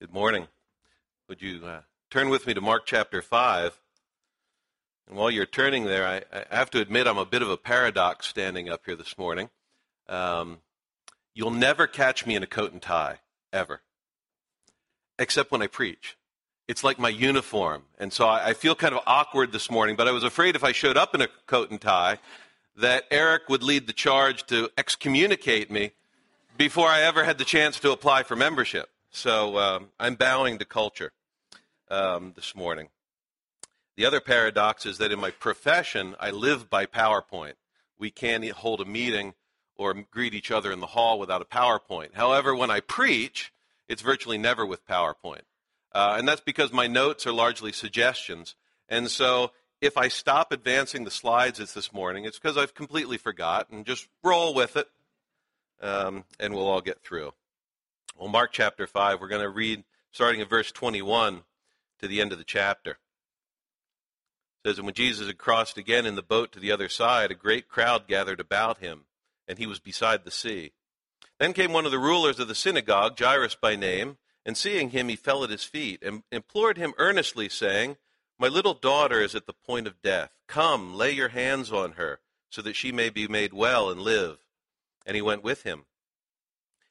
Good morning. Would you uh, turn with me to Mark chapter 5? And while you're turning there, I, I, have to admit I'm a bit of a paradox standing up here this morning. Um, you'll never catch me in a coat and tie, ever, except when I preach. It's like my uniform. And so I, I feel kind of awkward this morning, but I was afraid if I showed up in a coat and tie that Eric would lead the charge to excommunicate me before I ever had the chance to apply for membership. So um, I'm bowing to culture um, this morning. The other paradox is that in my profession, I live by PowerPoint. We can't hold a meeting or greet each other in the hall without a PowerPoint. However, when I preach, it's virtually never with PowerPoint. Uh, and that's because my notes are largely suggestions. And so if I stop advancing the slides as this morning, it's because I've completely forgotten. Just roll with it, um, and we'll all get through. Well, Mark chapter 5, we're going to read starting at verse 21 to the end of the chapter. It says, And when Jesus had crossed again in the boat to the other side, a great crowd gathered about him, and he was beside the sea. Then came one of the rulers of the synagogue, Jairus by name, and seeing him, he fell at his feet and implored him earnestly, saying, My little daughter is at the point of death. Come, lay your hands on her, so that she may be made well and live. And he went with him.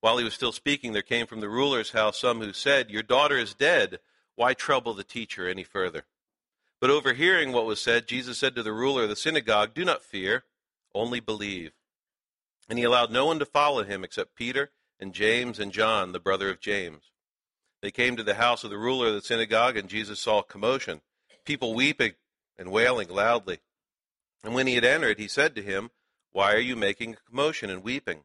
While he was still speaking, there came from the ruler's house some who said, Your daughter is dead. Why trouble the teacher any further? But overhearing what was said, Jesus said to the ruler of the synagogue, Do not fear, only believe. And he allowed no one to follow him except Peter and James and John, the brother of James. They came to the house of the ruler of the synagogue, and Jesus saw commotion, people weeping and wailing loudly. And when he had entered, he said to him, Why are you making a commotion and weeping?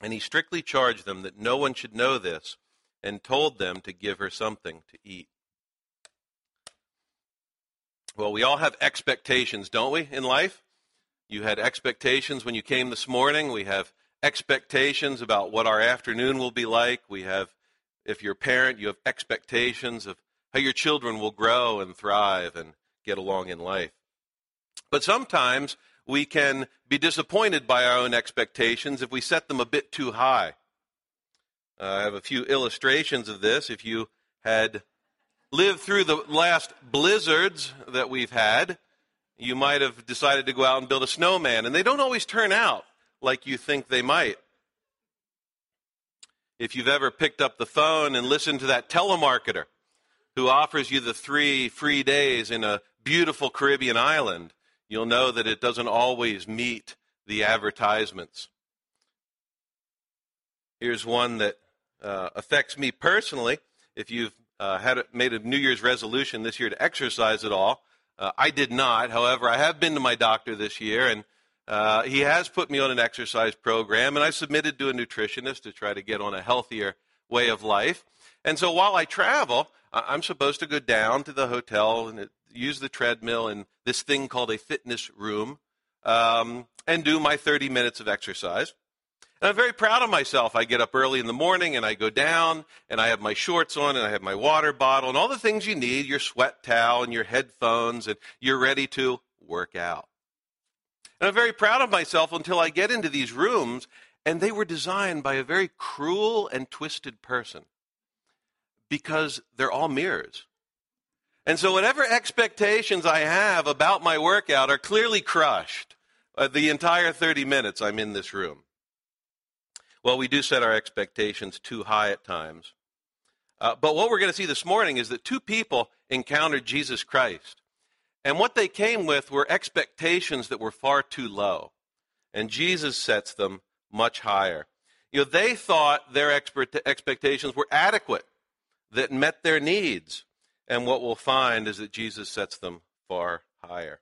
And he strictly charged them that no one should know this, and told them to give her something to eat. Well, we all have expectations, don't we, in life? You had expectations when you came this morning. We have expectations about what our afternoon will be like. We have, if you're a parent, you have expectations of how your children will grow and thrive and get along in life. But sometimes we can be disappointed by our own expectations if we set them a bit too high. Uh, I have a few illustrations of this. If you had lived through the last blizzards that we've had, you might have decided to go out and build a snowman, and they don't always turn out like you think they might. If you've ever picked up the phone and listened to that telemarketer who offers you the three free days in a beautiful Caribbean island, you'll know that it doesn't always meet the advertisements. Here's one that uh, affects me personally. If you've uh, had made a New Year's resolution this year to exercise at all, uh, I did not. However, I have been to my doctor this year, and uh, he has put me on an exercise program, and I submitted to a nutritionist to try to get on a healthier way of life. And so while I travel, I'm supposed to go down to the hotel and use the treadmill in this thing called a fitness room um, and do my 30 minutes of exercise. And I'm very proud of myself. I get up early in the morning and I go down and I have my shorts on and I have my water bottle and all the things you need, your sweat towel and your headphones, and you're ready to work out. And I'm very proud of myself until I get into these rooms, and they were designed by a very cruel and twisted person because they're all mirrors. And so, whatever expectations I have about my workout are clearly crushed uh, the entire 30 minutes I'm in this room. Well, we do set our expectations too high at times. Uh, but what we're going to see this morning is that two people encountered Jesus Christ. And what they came with were expectations that were far too low. And Jesus sets them much higher. You know, they thought their expectations were adequate, that met their needs. And what we'll find is that Jesus sets them far higher.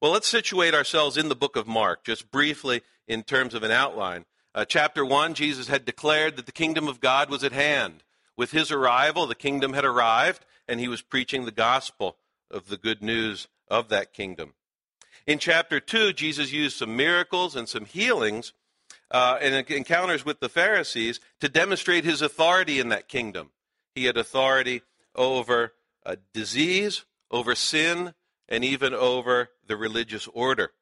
Well, let's situate ourselves in the book of Mark, just briefly in terms of an outline. Uh, chapter 1, Jesus had declared that the kingdom of God was at hand. With his arrival, the kingdom had arrived, and he was preaching the gospel of the good news of that kingdom. In chapter 2, Jesus used some miracles and some healings uh, and encounters with the Pharisees to demonstrate his authority in that kingdom. He had authority over uh, disease, over sin, and even over the religious order.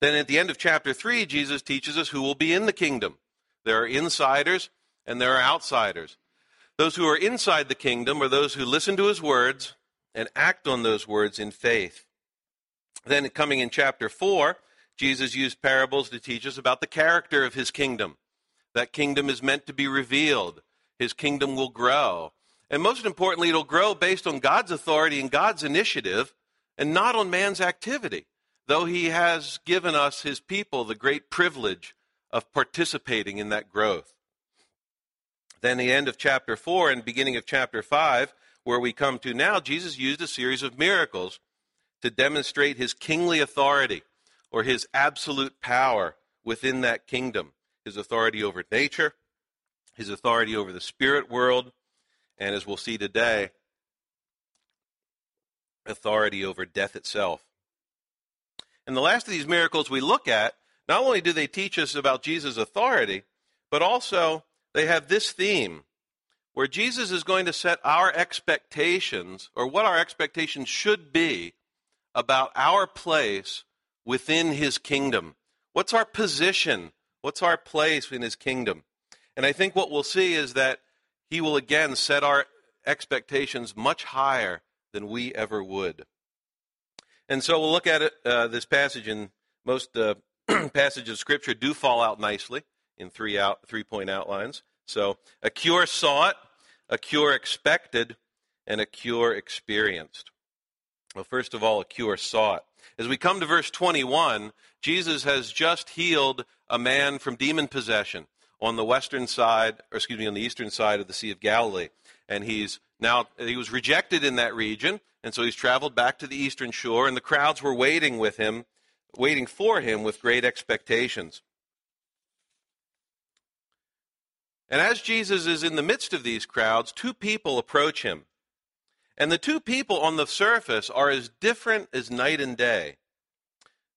Then at the end of chapter 3, Jesus teaches us who will be in the kingdom. There are insiders and there are outsiders. Those who are inside the kingdom are those who listen to his words and act on those words in faith. Then, coming in chapter 4, Jesus used parables to teach us about the character of his kingdom. That kingdom is meant to be revealed, his kingdom will grow. And most importantly, it'll grow based on God's authority and God's initiative and not on man's activity, though he has given us, his people, the great privilege of participating in that growth. Then, the end of chapter 4 and beginning of chapter 5, where we come to now, Jesus used a series of miracles to demonstrate his kingly authority or his absolute power within that kingdom his authority over nature, his authority over the spirit world, and as we'll see today, authority over death itself. And the last of these miracles we look at, not only do they teach us about Jesus' authority, but also they have this theme where Jesus is going to set our expectations, or what our expectations should be, about our place within his kingdom. What's our position? What's our place in his kingdom? And I think what we'll see is that he will again set our expectations much higher than we ever would. And so we'll look at it, uh, this passage, and most uh, passages of Scripture do fall out nicely in three out three point outlines. So a cure sought, a cure expected, and a cure experienced. Well, first of all, a cure sought. As we come to verse 21, Jesus has just healed a man from demon possession on the western side, or excuse me, on the eastern side of the Sea of Galilee. And he's now, he was rejected in that region, and so he's traveled back to the eastern shore, and the crowds were waiting with him, waiting for him with great expectations. And as Jesus is in the midst of these crowds, two people approach him. And the two people on the surface are as different as night and day.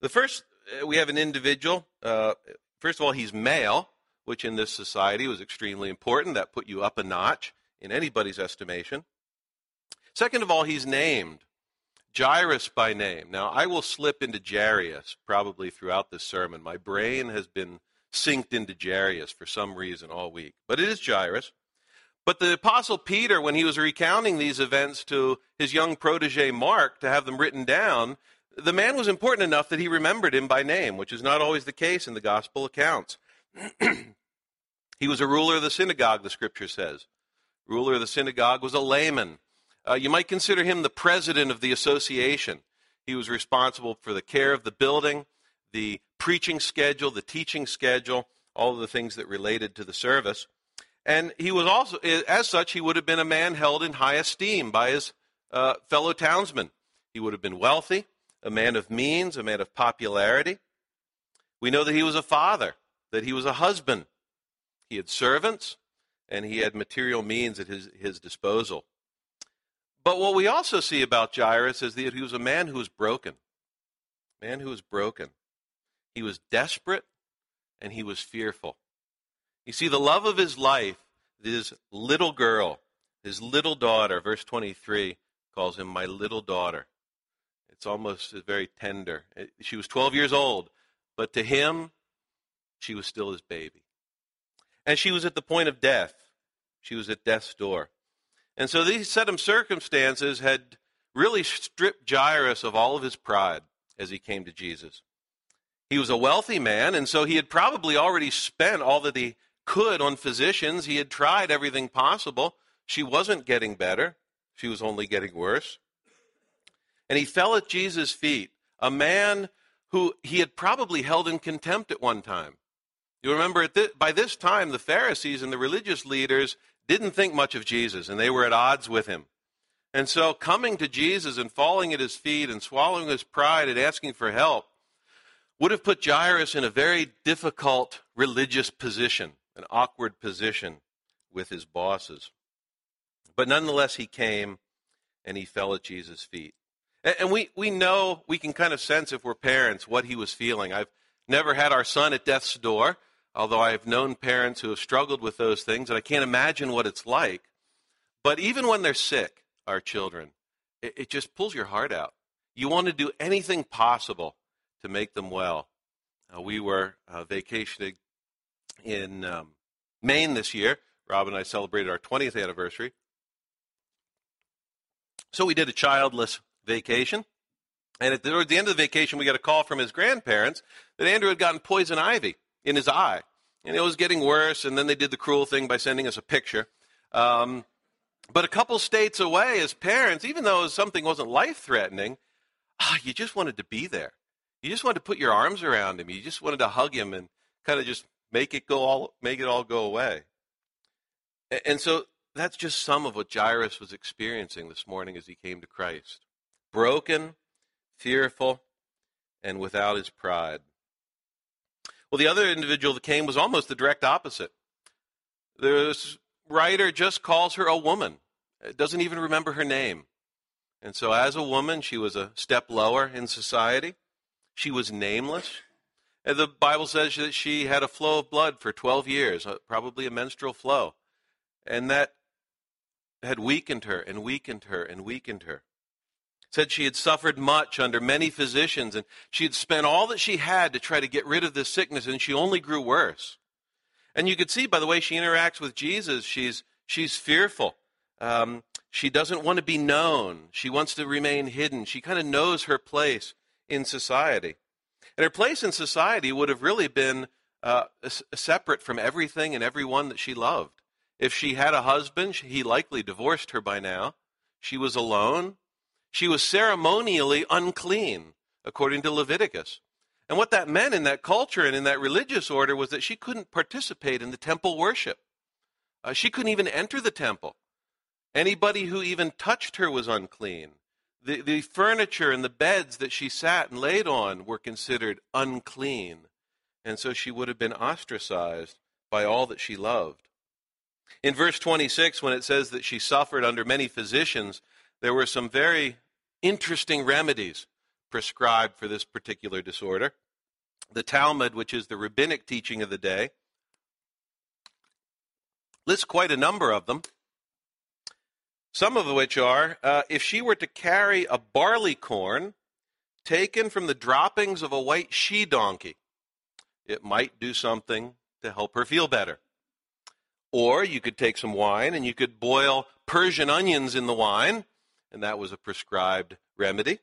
The first, uh, we have an individual. Uh, first of all, he's male, which in this society was extremely important. That put you up a notch in anybody's estimation. Second of all, he's named Jairus by name. Now, I will slip into Jairus probably throughout this sermon. My brain has been synced into Jairus for some reason all week. But it is Jairus. But the Apostle Peter, when he was recounting these events to his young protege Mark to have them written down, the man was important enough that he remembered him by name, which is not always the case in the gospel accounts. he was a ruler of the synagogue, the scripture says. Ruler of the synagogue was a layman. Uh, you might consider him the president of the association. He was responsible for the care of the building, the preaching schedule, the teaching schedule, all of the things that related to the service. And he was also, as such, he would have been a man held in high esteem by his uh, fellow townsmen. He would have been wealthy, a man of means, a man of popularity. We know that he was a father, that he was a husband. He had servants, and he had material means at his, his disposal. But what we also see about Jairus is that he was a man who was broken. Man who was broken. He was desperate and he was fearful. You see, the love of his life, this little girl, his little daughter, verse 23 calls him my little daughter. It's almost very tender. She was 12 years old, but to him, she was still his baby. And she was at the point of death. She was at death's door. And so these set of circumstances had really stripped Jairus of all of his pride as he came to Jesus. He was a wealthy man, and so he had probably already spent all that he could on physicians. He had tried everything possible. She wasn't getting better, she was only getting worse. And he fell at Jesus' feet, a man who he had probably held in contempt at one time. You remember, by this time, the Pharisees and the religious leaders didn't think much of Jesus, and they were at odds with him. And so, coming to Jesus and falling at his feet and swallowing his pride and asking for help would have put Jairus in a very difficult religious position, an awkward position with his bosses. But nonetheless, he came and he fell at Jesus' feet. And we, we know, we can kind of sense if we're parents what he was feeling. I've never had our son at death's door, although I've known parents who have struggled with those things, and I can't imagine what it's like. But even when they're sick, our children, it, it just pulls your heart out. You want to do anything possible to make them well. Uh, we were uh, vacationing in um, Maine this year. Rob and I celebrated our 20th anniversary. So we did a childless vacation. And at the, towards the end of the vacation, we got a call from his grandparents that Andrew had gotten poison ivy in his eye. And it was getting worse. And then they did the cruel thing by sending us a picture. Um, but a couple states away, as parents, even though something wasn't life threatening, oh, you just wanted to be there. You just wanted to put your arms around him. You just wanted to hug him and kind of just make it go all make it all go away. And so that's just some of what Jairus was experiencing this morning as he came to Christ. Broken, fearful, and without his pride. Well, the other individual that came was almost the direct opposite. This writer just calls her a woman, doesn't even remember her name. And so, as a woman, she was a step lower in society. She was nameless. And the Bible says that she had a flow of blood for 12 years, uh, probably a menstrual flow. And that had weakened her and weakened her and weakened her. Said she had suffered much under many physicians and she had spent all that she had to try to get rid of this sickness and she only grew worse. And you could see by the way she interacts with Jesus, she's, she's fearful. Um, she doesn't want to be known. She wants to remain hidden. She kind of knows her place in society. And her place in society would have really been uh, separate from everything and everyone that she loved. If she had a husband, he likely divorced her by now. She was alone. She was ceremonially unclean, according to Leviticus. And what that meant in that culture and in that religious order was that she couldn't participate in the temple worship. Uh, she couldn't even enter the temple. Anybody who even touched her was unclean. The, the furniture and the beds that she sat and laid on were considered unclean. And so she would have been ostracized by all that she loved. In verse 26, when it says that she suffered under many physicians, there were some very interesting remedies prescribed for this particular disorder. The Talmud, which is the rabbinic teaching of the day, lists quite a number of them. Some of which are uh, if she were to carry a barley corn taken from the droppings of a white she donkey, it might do something to help her feel better. Or you could take some wine and you could boil Persian onions in the wine, and that was a prescribed remedy.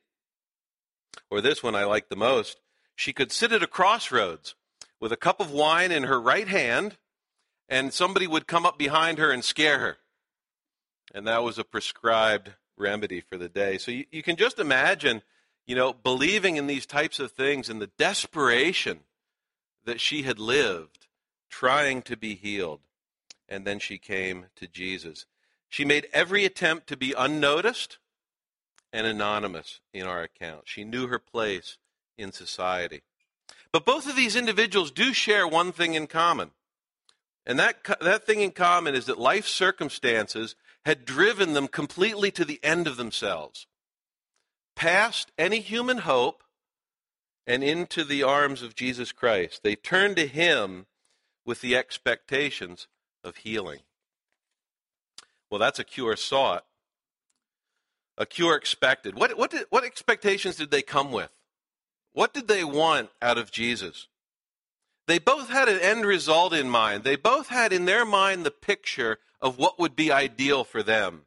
Or this one I like the most. She could sit at a crossroads with a cup of wine in her right hand, and somebody would come up behind her and scare her. And that was a prescribed remedy for the day. So you, you can just imagine, you know, believing in these types of things and the desperation that she had lived trying to be healed. And then she came to Jesus. She made every attempt to be unnoticed and anonymous in our account. She knew her place in society. But both of these individuals do share one thing in common. And that, that thing in common is that life circumstances had driven them completely to the end of themselves, past any human hope and into the arms of Jesus Christ. They turned to Him with the expectations of healing. Well, that's a cure sought. a cure expected. What, what, did, what expectations did they come with? What did they want out of Jesus? They both had an end result in mind. They both had in their mind the picture of what would be ideal for them.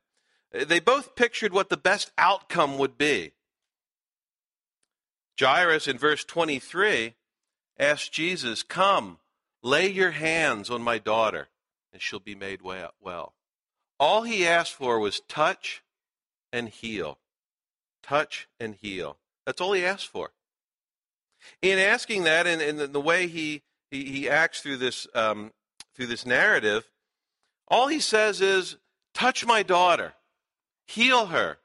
They both pictured what the best outcome would be. Jairus in verse 23 asked Jesus, Come, lay your hands on my daughter, and she'll be made well. All he asked for was touch and heal. Touch and heal. That's all he asked for. In asking that, and, and the way he, he, he acts through this, um, through this narrative, all he says is, Touch my daughter, heal her.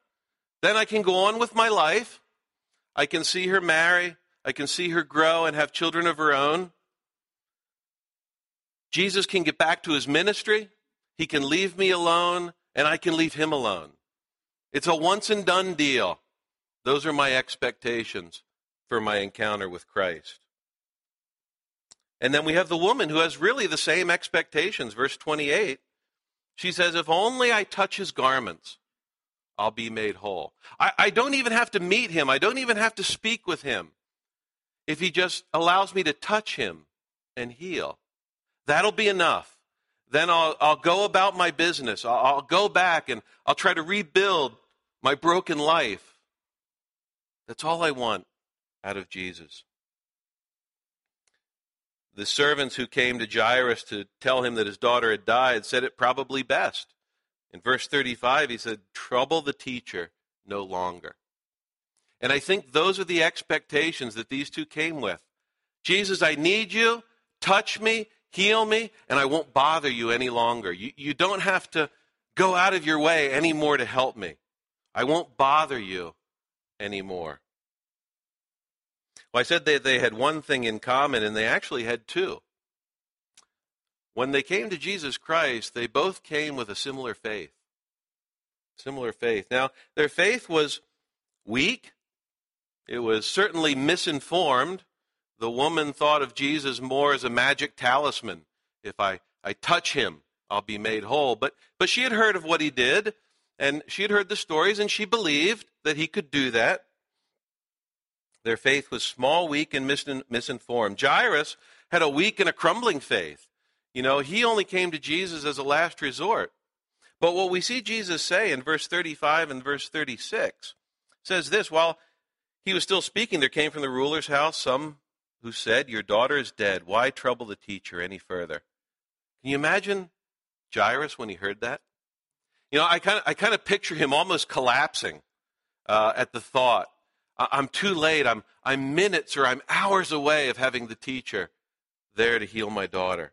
Then I can go on with my life. I can see her marry. I can see her grow and have children of her own. Jesus can get back to his ministry. He can leave me alone, and I can leave him alone. It's a once and done deal. Those are my expectations for my encounter with Christ. And then we have the woman who has really the same expectations. Verse 28, she says, If only I touch his garments, I'll be made whole. I, I, don't even have to meet him, I don't even have to speak with him. If he just allows me to touch him and heal, that'll be enough. Then I'll, I'll go about my business. I'll, I'll go back and I'll try to rebuild my broken life. That's all I want out of Jesus. The servants who came to Jairus to tell him that his daughter had died said it probably best. In verse 35, he said, Trouble the teacher no longer. And I think those are the expectations that these two came with. Jesus, I need you. Touch me, heal me, and I won't bother you any longer. You, you don't have to go out of your way anymore to help me. I won't bother you anymore. Well, I said that they had one thing in common, and they actually had two. When they came to Jesus Christ, they both came with a similar faith. Similar faith. Now, their faith was weak, it was certainly misinformed. The woman thought of Jesus more as a magic talisman. If I, I touch him, I'll be made whole. But, but she had heard of what he did, and she had heard the stories, and she believed that he could do that. Their faith was small, weak, and misinformed. Jairus had a weak and a crumbling faith. You know, he only came to Jesus as a last resort. But what we see Jesus say in verse 35 and verse 36 says this while he was still speaking, there came from the ruler's house some who said, Your daughter is dead. Why trouble the teacher any further? Can you imagine Jairus when he heard that? You know, I kind of I kind of picture him almost collapsing uh, at the thought I'm too late. I'm, I'm minutes or I'm hours away of having the teacher there to heal my daughter.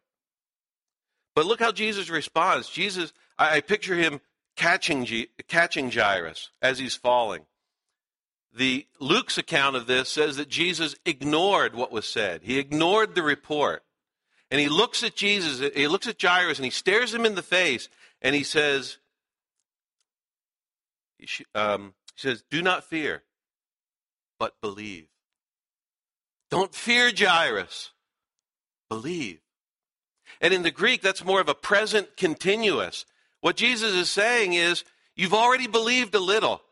But look how Jesus responds. Jesus, I, I picture him catching, catching Jairus as he's falling. The Luke's account of this says that Jesus ignored what was said. He ignored the report. And he looks at Jesus, he looks at Jairus, and he stares him in the face, and he says, um, he says, Do not fear but believe. Don't fear Jairus. Believe. And in the Greek, that's more of a present continuous. What Jesus is saying is, you've already believed a little.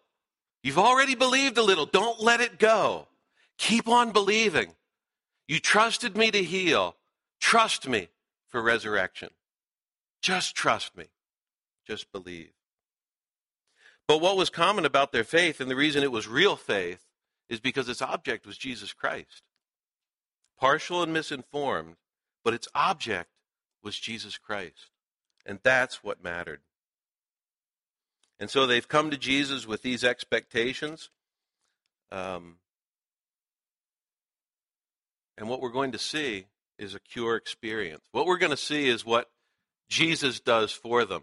You've already believed a little. Don't let it go. Keep on believing. You trusted me to heal. Trust me for resurrection. Just trust me. Just believe. But what was common about their faith, and the reason it was real faith, is because its object was Jesus Christ. Partial and misinformed, but its object was Jesus Christ. And that's what mattered. And so they've come to Jesus with these expectations. Um, and what we're going to see is a cure experience. What we're going to see is what Jesus does for them.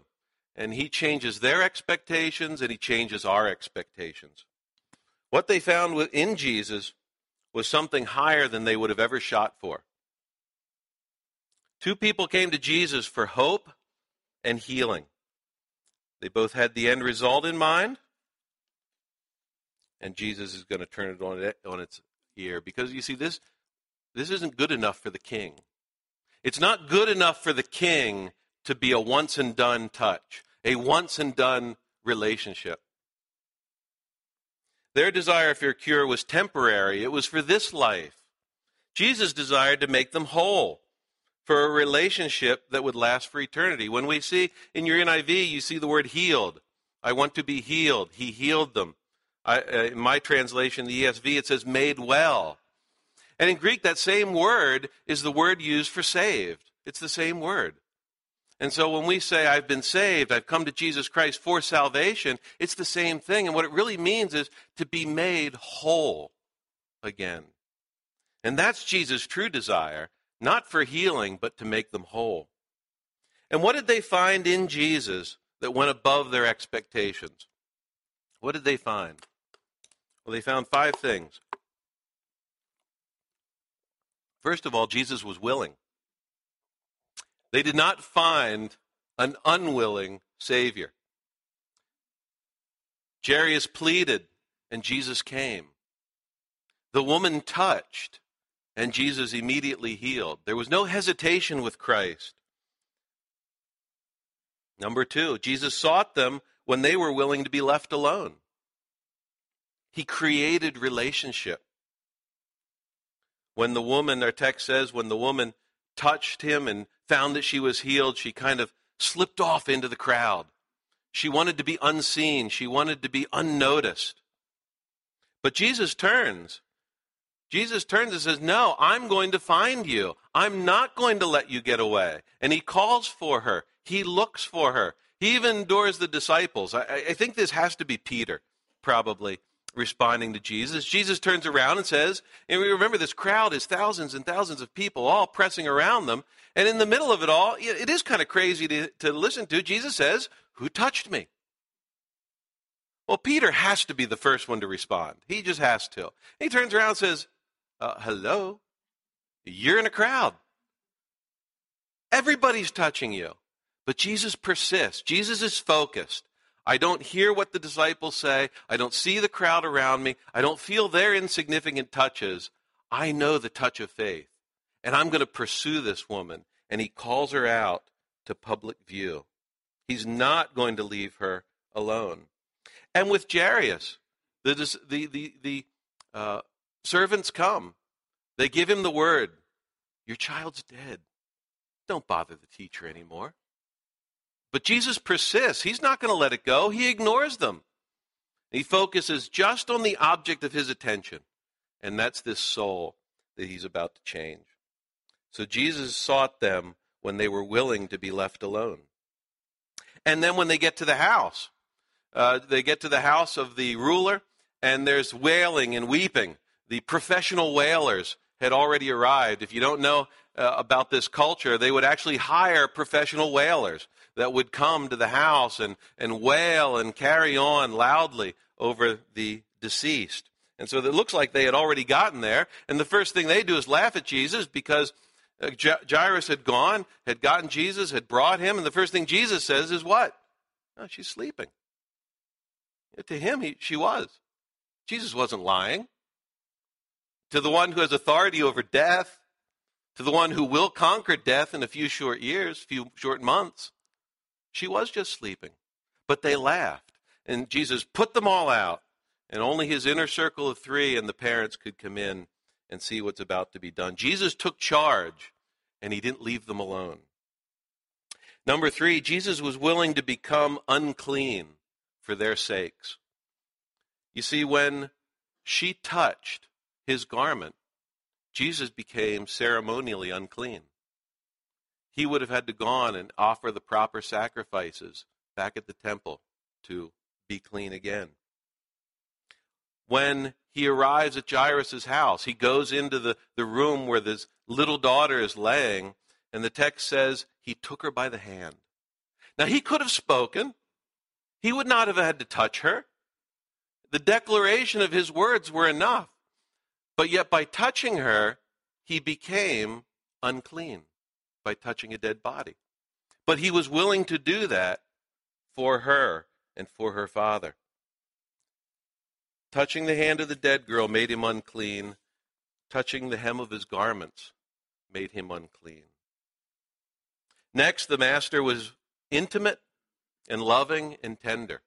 And he changes their expectations and he changes our expectations. What they found in Jesus was something higher than they would have ever shot for. Two people came to Jesus for hope and healing. They both had the end result in mind, and Jesus is going to turn it on, on its ear because you see this this isn't good enough for the king. It's not good enough for the king to be a once and done touch, a once and done relationship. Their desire for a cure was temporary, it was for this life. Jesus desired to make them whole for a relationship that would last for eternity. When we see in your NIV, you see the word healed. I want to be healed. He healed them. I, uh, in my translation, the ESV, it says made well. And in Greek, that same word is the word used for saved. It's the same word. And so when we say, I've been saved, I've come to Jesus Christ for salvation, it's the same thing. And what it really means is to be made whole again. And that's Jesus' true desire, not for healing, but to make them whole. And what did they find in Jesus that went above their expectations? What did they find? Well, they found five things. First of all, Jesus was willing. They did not find an unwilling Savior. Jairus pleaded, and Jesus came. The woman touched, and Jesus immediately healed. There was no hesitation with Christ. Number two, Jesus sought them when they were willing to be left alone. He created relationship. When the woman, our text says, when the woman touched him and found that she was healed, she kind of slipped off into the crowd. She wanted to be unseen, she wanted to be unnoticed. But Jesus turns. Jesus turns and says, No, I'm going to find you. I'm not going to let you get away. And he calls for her. He looks for her. He even endures the disciples. I, I think this has to be Peter, probably responding to Jesus. Jesus turns around and says, and we remember this crowd is thousands and thousands of people all pressing around them. And in the middle of it all, it is kind of crazy to, to listen to. Jesus says, Who touched me? Well, Peter has to be the first one to respond. He just has to. He turns around and says, uh, Hello? You're in a crowd. Everybody's touching you. But Jesus persists. Jesus is focused. I don't hear what the disciples say. I don't see the crowd around me. I don't feel their insignificant touches. I know the touch of faith. And I'm going to pursue this woman. And he calls her out to public view. He's not going to leave her alone. And with Jairus, the, the, the, the uh, servants come. They give him the word Your child's dead. Don't bother the teacher anymore. But Jesus persists. He's not going to let it go. He ignores them. He focuses just on the object of his attention, and that's this soul that he's about to change. So Jesus sought them when they were willing to be left alone. And then when they get to the house, uh, they get to the house of the ruler, and there's wailing and weeping. The professional wailers had already arrived. If you don't know uh, about this culture, they would actually hire professional wailers that would come to the house and, and wail and carry on loudly over the deceased. And so it looks like they had already gotten there. And the first thing they do is laugh at Jesus because uh, Jairus had gone, had gotten Jesus, had brought him. And the first thing Jesus says is what? Oh, she's sleeping. To him, he, she was. Jesus wasn't lying. To the one who has authority over death, to the one who will conquer death in a few short years, few short months, she was just sleeping. But they laughed. And Jesus put them all out. And only his inner circle of three and the parents could come in and see what's about to be done. Jesus took charge and he didn't leave them alone. Number three, Jesus was willing to become unclean for their sakes. You see, when she touched his garment, Jesus became ceremonially unclean he would have had to go on and offer the proper sacrifices back at the temple to be clean again. When he arrives at Jairus' house, he goes into the, the room where this little daughter is laying, and the text says he took her by the hand. Now, he could have spoken. He would not have had to touch her. The declaration of his words were enough. But yet, by touching her, he became unclean by touching a dead body. But he was willing to do that for her and for her father. Touching the hand of the dead girl made him unclean. Touching the hem of his garments made him unclean. Next, the master was intimate and loving and tender.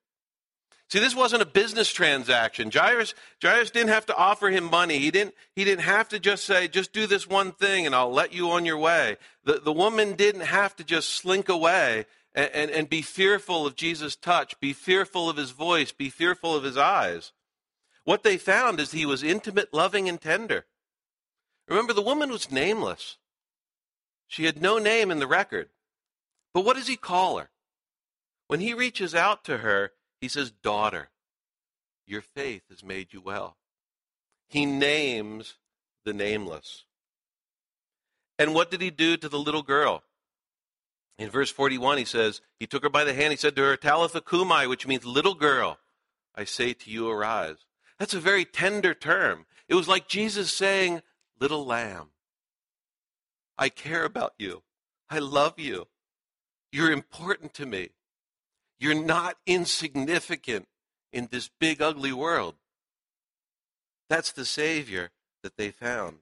See, this wasn't a business transaction. Jairus, Jairus didn't have to offer him money. He didn't, he didn't have to just say, just do this one thing and I'll let you on your way. The, the woman didn't have to just slink away and, and, and be fearful of Jesus' touch, be fearful of his voice, be fearful of his eyes. What they found is he was intimate, loving, and tender. Remember, the woman was nameless. She had no name in the record. But what does he call her? When he reaches out to her, he says, Daughter, your faith has made you well. He names the nameless. And what did he do to the little girl? In verse 41, he says, He took her by the hand. He said to her, Talitha cumi, which means little girl, I say to you, arise. That's a very tender term. It was like Jesus saying, Little lamb, I care about you. I love you. You're important to me. You're not insignificant in this big, ugly world. That's the Savior that they found.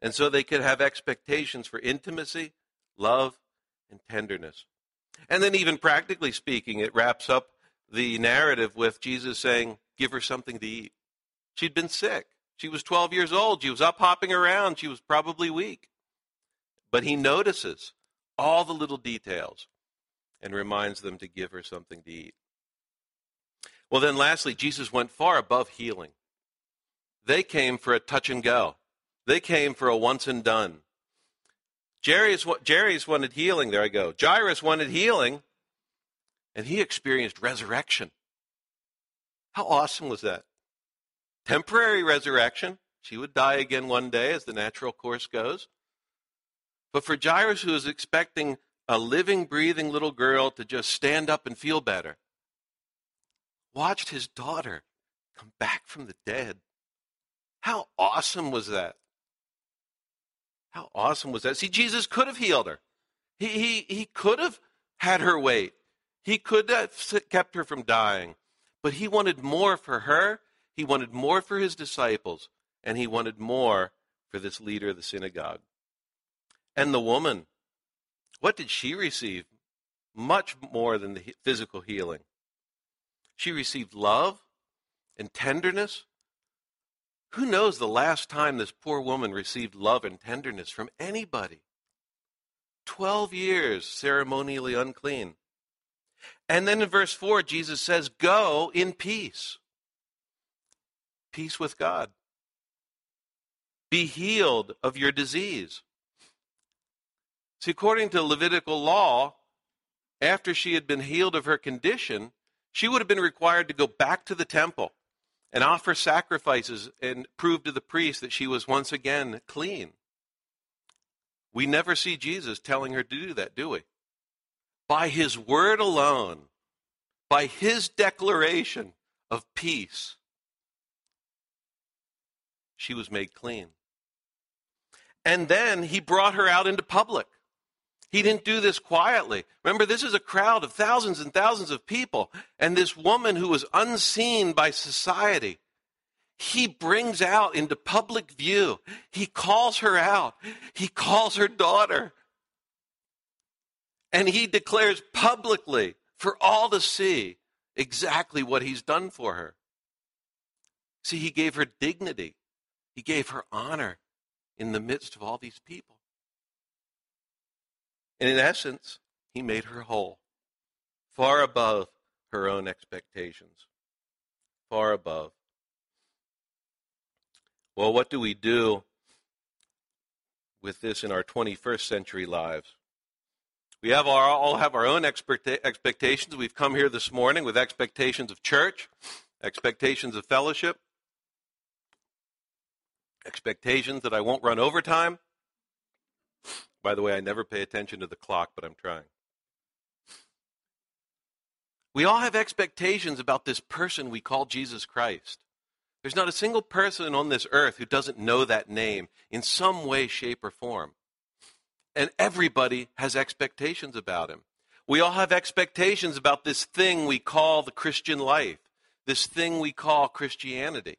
And so they could have expectations for intimacy, love, and tenderness. And then, even practically speaking, it wraps up the narrative with Jesus saying, Give her something to eat. She'd been sick. She was 12 years old. She was up hopping around. She was probably weak. But he notices all the little details and reminds them to give her something to eat. Well, then, lastly, Jesus went far above healing. They came for a touch and go, they came for a once and done. Jairus, Jairus wanted healing. There I go. Jairus wanted healing, and he experienced resurrection. How awesome was that? Temporary resurrection. She would die again one day, as the natural course goes. But for Jairus, who was expecting a living, breathing little girl to just stand up and feel better, watched his daughter come back from the dead. How awesome was that? How awesome was that? See, Jesus could have healed her. He, he, he could have had her wait. He could have kept her from dying. But he wanted more for her. He wanted more for his disciples. And he wanted more for this leader of the synagogue. And the woman, what did she receive? Much more than the physical healing. She received love and tenderness. Who knows the last time this poor woman received love and tenderness from anybody? Twelve years ceremonially unclean. And then in verse 4, Jesus says, Go in peace. Peace with God. Be healed of your disease. See, according to Levitical law, after she had been healed of her condition, she would have been required to go back to the temple and offer sacrifices and prove to the priest that she was once again clean. We never see Jesus telling her to do that, do we? By his word alone, by his declaration of peace, she was made clean. And then he brought her out into public. He didn't do this quietly. Remember, this is a crowd of thousands and thousands of people. And this woman who was unseen by society, he brings out into public view. He calls her out. He calls her daughter. And he declares publicly for all to see exactly what he's done for her. See, he gave her dignity, he gave her honor in the midst of all these people. And in essence, he made her whole, far above her own expectations. Far above. Well, what do we do with this in our 21st century lives? We have our, all have our own expectations. We've come here this morning with expectations of church, expectations of fellowship, expectations that I won't run overtime, by the way, I never pay attention to the clock, but I'm trying. We all have expectations about this person we call Jesus Christ. There's not a single person on this earth who doesn't know that name in some way, shape, or form. And everybody has expectations about him. We all have expectations about this thing we call the Christian life, this thing we call Christianity.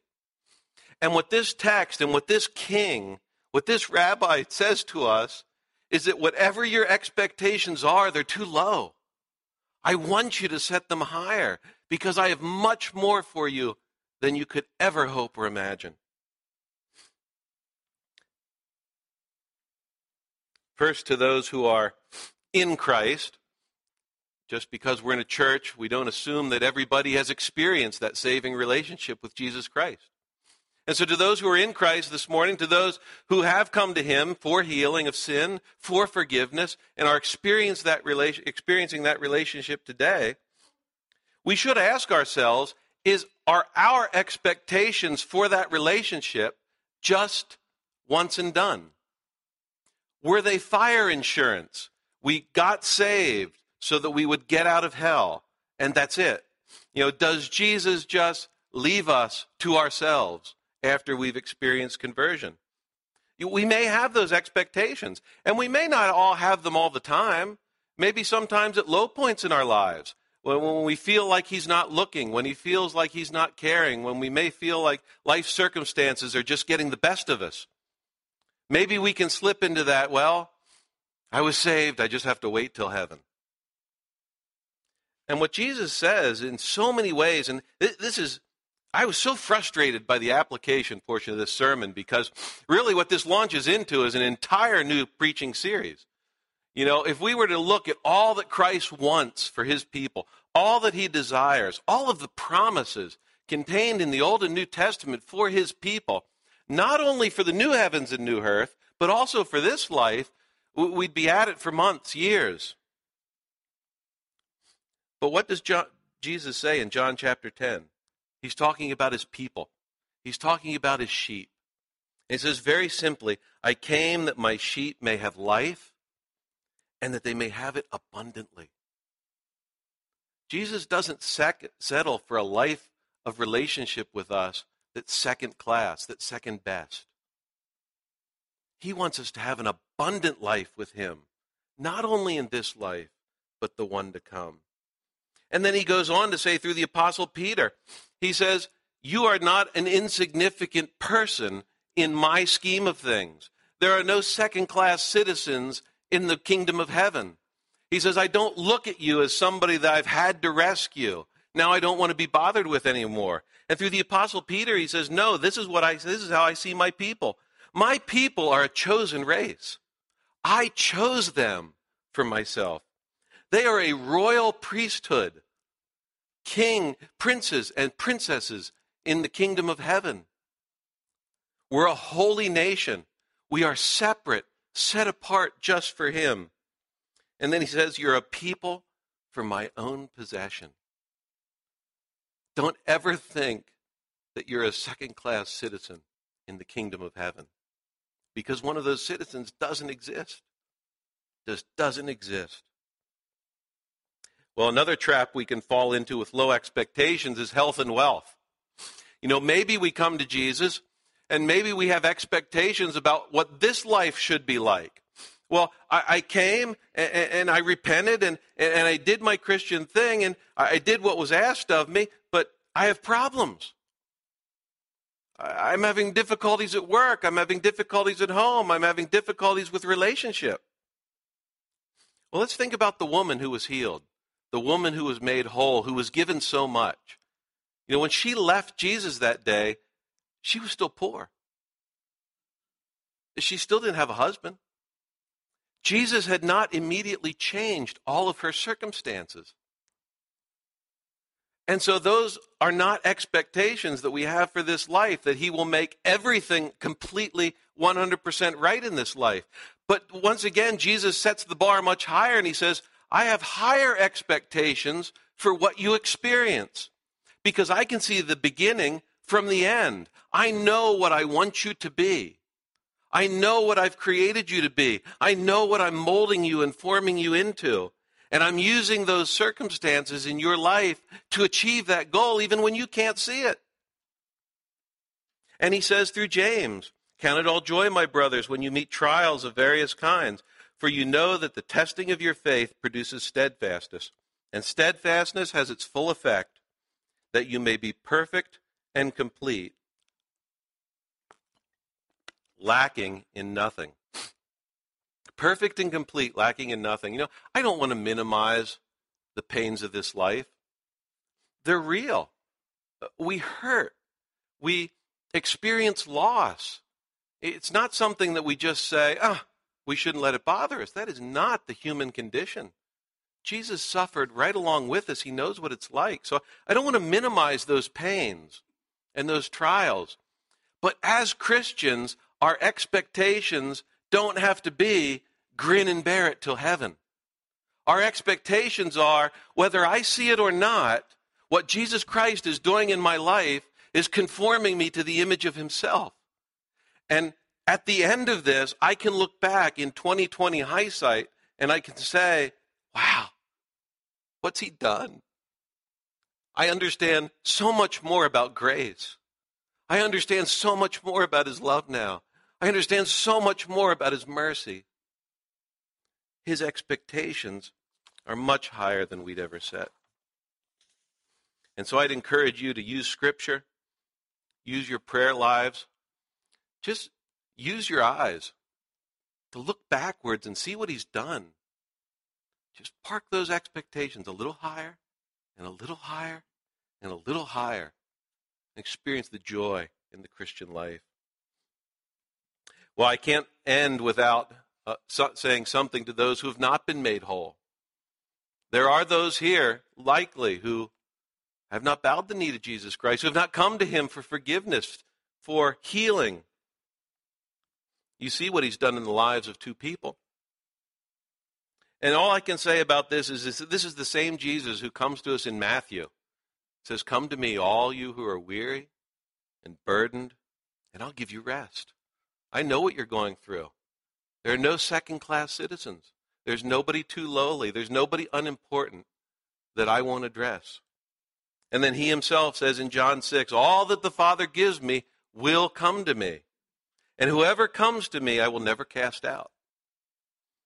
And what this text and what this king, what this rabbi says to us is that whatever your expectations are, they're too low. I want you to set them higher because I have much more for you than you could ever hope or imagine. First, to those who are in Christ, just because we're in a church, we don't assume that everybody has experienced that saving relationship with Jesus Christ. And so, to those who are in Christ this morning, to those who have come to Him for healing of sin, for forgiveness, and are that experiencing that relationship today, we should ask ourselves is are our expectations for that relationship just once and done? Were they fire insurance? We got saved so that we would get out of hell, and that's it. You know, does Jesus just leave us to ourselves? After we've experienced conversion. We may have those expectations, and we may not all have them all the time. Maybe sometimes at low points in our lives, when, we feel like He's not looking, when He feels like He's not caring, when we may feel like life circumstances are just getting the best of us. Maybe we can slip into that, well, I was saved, I just have to wait till heaven. And what Jesus says in so many ways, and this is I was so frustrated by the application portion of this sermon because really what this launches into is an entire new preaching series. You know, if we were to look at all that Christ wants for his people, all that he desires, all of the promises contained in the Old and New Testament for his people, not only for the new heavens and new earth, but also for this life, we'd be at it for months, years. But what does John, Jesus say in John chapter 10? He's talking about his people. He's talking about his sheep. he says very simply, I came that my sheep may have life and that they may have it abundantly. Jesus doesn't sec- settle for a life of relationship with us that's second class, that's second best. He wants us to have an abundant life with Him, not only in this life, but the one to come. And then he goes on to say through the Apostle Peter, he says, You are not an insignificant person in my scheme of things. There are no second class citizens in the kingdom of heaven. He says, I don't look at you as somebody that I've had to rescue. Now I don't want to be bothered with anymore. And through the apostle Peter, he says, No, this is what I this is how I see my people. My people are a chosen race. I chose them for myself. They are a royal priesthood, king, princes, and princesses in the kingdom of heaven. We're a holy nation. We are separate, set apart just for Him. And then he says, You're a people for my own possession. Don't ever think that you're a second class citizen in the kingdom of heaven because one of those citizens doesn't exist. Just doesn't exist. Well, another trap we can fall into with low expectations is health and wealth. You know, maybe we come to Jesus and maybe we have expectations about what this life should be like. Well, I, I came and, and, I repented and, and I did my Christian thing and I did what was asked of me, but I have problems. I'm having difficulties at work. I'm having difficulties at home. I'm having difficulties with relationship. Well, let's think about the woman who was healed the woman who was made whole, who was given so much. You know, when she left Jesus that day, she was still poor. She still didn't have a husband. Jesus had not immediately changed all of her circumstances. And so those are not expectations that we have for this life, that he will make everything completely 100% right in this life. But once again, Jesus sets the bar much higher and he says, I have higher expectations for what you experience because I can see the beginning from the end. I know what I want you to be. I know what I've created you to be. I know what I'm molding you and forming you into. And I'm using those circumstances in your life to achieve that goal, even when you can't see it. And he says through James, Count it all joy, my brothers, when you meet trials of various kinds for you know that the testing of your faith produces steadfastness, and steadfastness has its full effect, that you may be perfect and complete, lacking in nothing. Perfect and complete, lacking in nothing. You know, I don't want to minimize the pains of this life. they're real. We hurt. We experience loss. It's not something that we just say, ah, oh, we shouldn't let it bother us. That is not the human condition. Jesus suffered right along with us. He knows what it's like. So I don't want to minimize those pains and those trials. But as Christians, our expectations don't have to be grin and bear it till heaven. Our expectations are whether I see it or not, what Jesus Christ is doing in my life is conforming me to the image of himself. And at the end of this, I can look back in 2020 hindsight and I can say, wow, what's he done? I understand so much more about grace. I understand so much more about his love now. I understand so much more about his mercy. His expectations are much higher than we'd ever set. And so I'd encourage you to use Scripture, use your prayer lives, just use your eyes to look backwards and see what He's done. Just park those expectations a little higher and a little higher and a little higher and experience the joy in the Christian life. Well, I can't end without uh, so saying something to those who have not been made whole. There are those here, likely, who have not bowed the knee to Jesus Christ, who have not come to him for forgiveness, for healing. You see what he's done in the lives of two people. And all I can say about this is, is this is the same Jesus who comes to us in Matthew. It says, Come to me, all you who are weary and burdened, and I'll give you rest. I know what you're going through. There are no second class citizens. There's nobody too lowly. There's nobody unimportant that I won't address. And then he himself says in John 6 All that the Father gives me will come to me. And whoever comes to me, I will never cast out.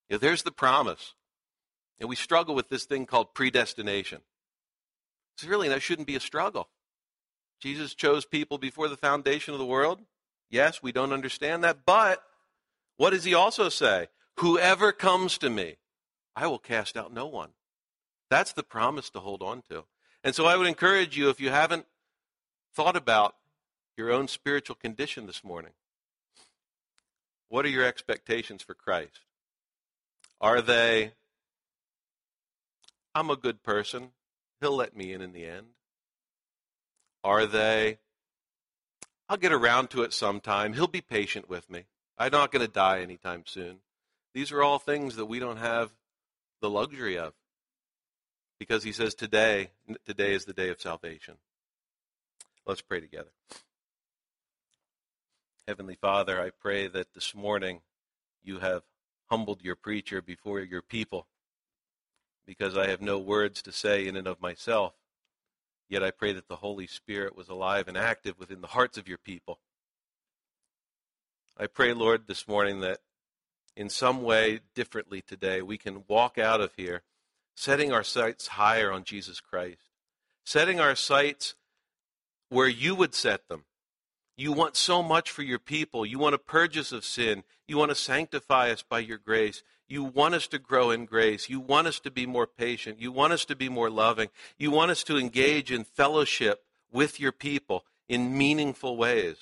You know, there's the promise. And we struggle with this thing called predestination. It's really, that shouldn't be a struggle. Jesus chose people before the foundation of the world. Yes, we don't understand that. But what does he also say? Whoever comes to me, I will cast out no one. That's the promise to hold on to. And so I would encourage you, if you haven't thought about your own spiritual condition this morning, what are your expectations for Christ? Are they, I'm a good person, he'll let me in in the end? Are they, I'll get around to it sometime, he'll be patient with me. I'm not going to die anytime soon. These are all things that we don't have the luxury of because he says today today is the day of salvation. Let's pray together. Heavenly Father, I pray that this morning you have humbled your preacher before your people because I have no words to say in and of myself. Yet I pray that the Holy Spirit was alive and active within the hearts of your people. I pray, Lord, this morning that in some way differently today we can walk out of here setting our sights higher on Jesus Christ, setting our sights where you would set them. You want so much for your people. You want to purge us of sin. You want to sanctify us by your grace. You want us to grow in grace. You want us to be more patient. You want us to be more loving. You want us to engage in fellowship with your people in meaningful ways.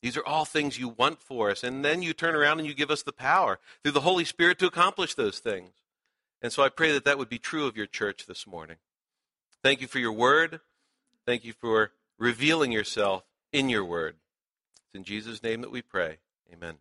These are all things you want for us. And then you turn around and you give us the power through the Holy Spirit to accomplish those things. And so I pray that that would be true of your church this morning. Thank you for your word. Thank you for revealing yourself in your word. It's in Jesus' name that we pray. Amen.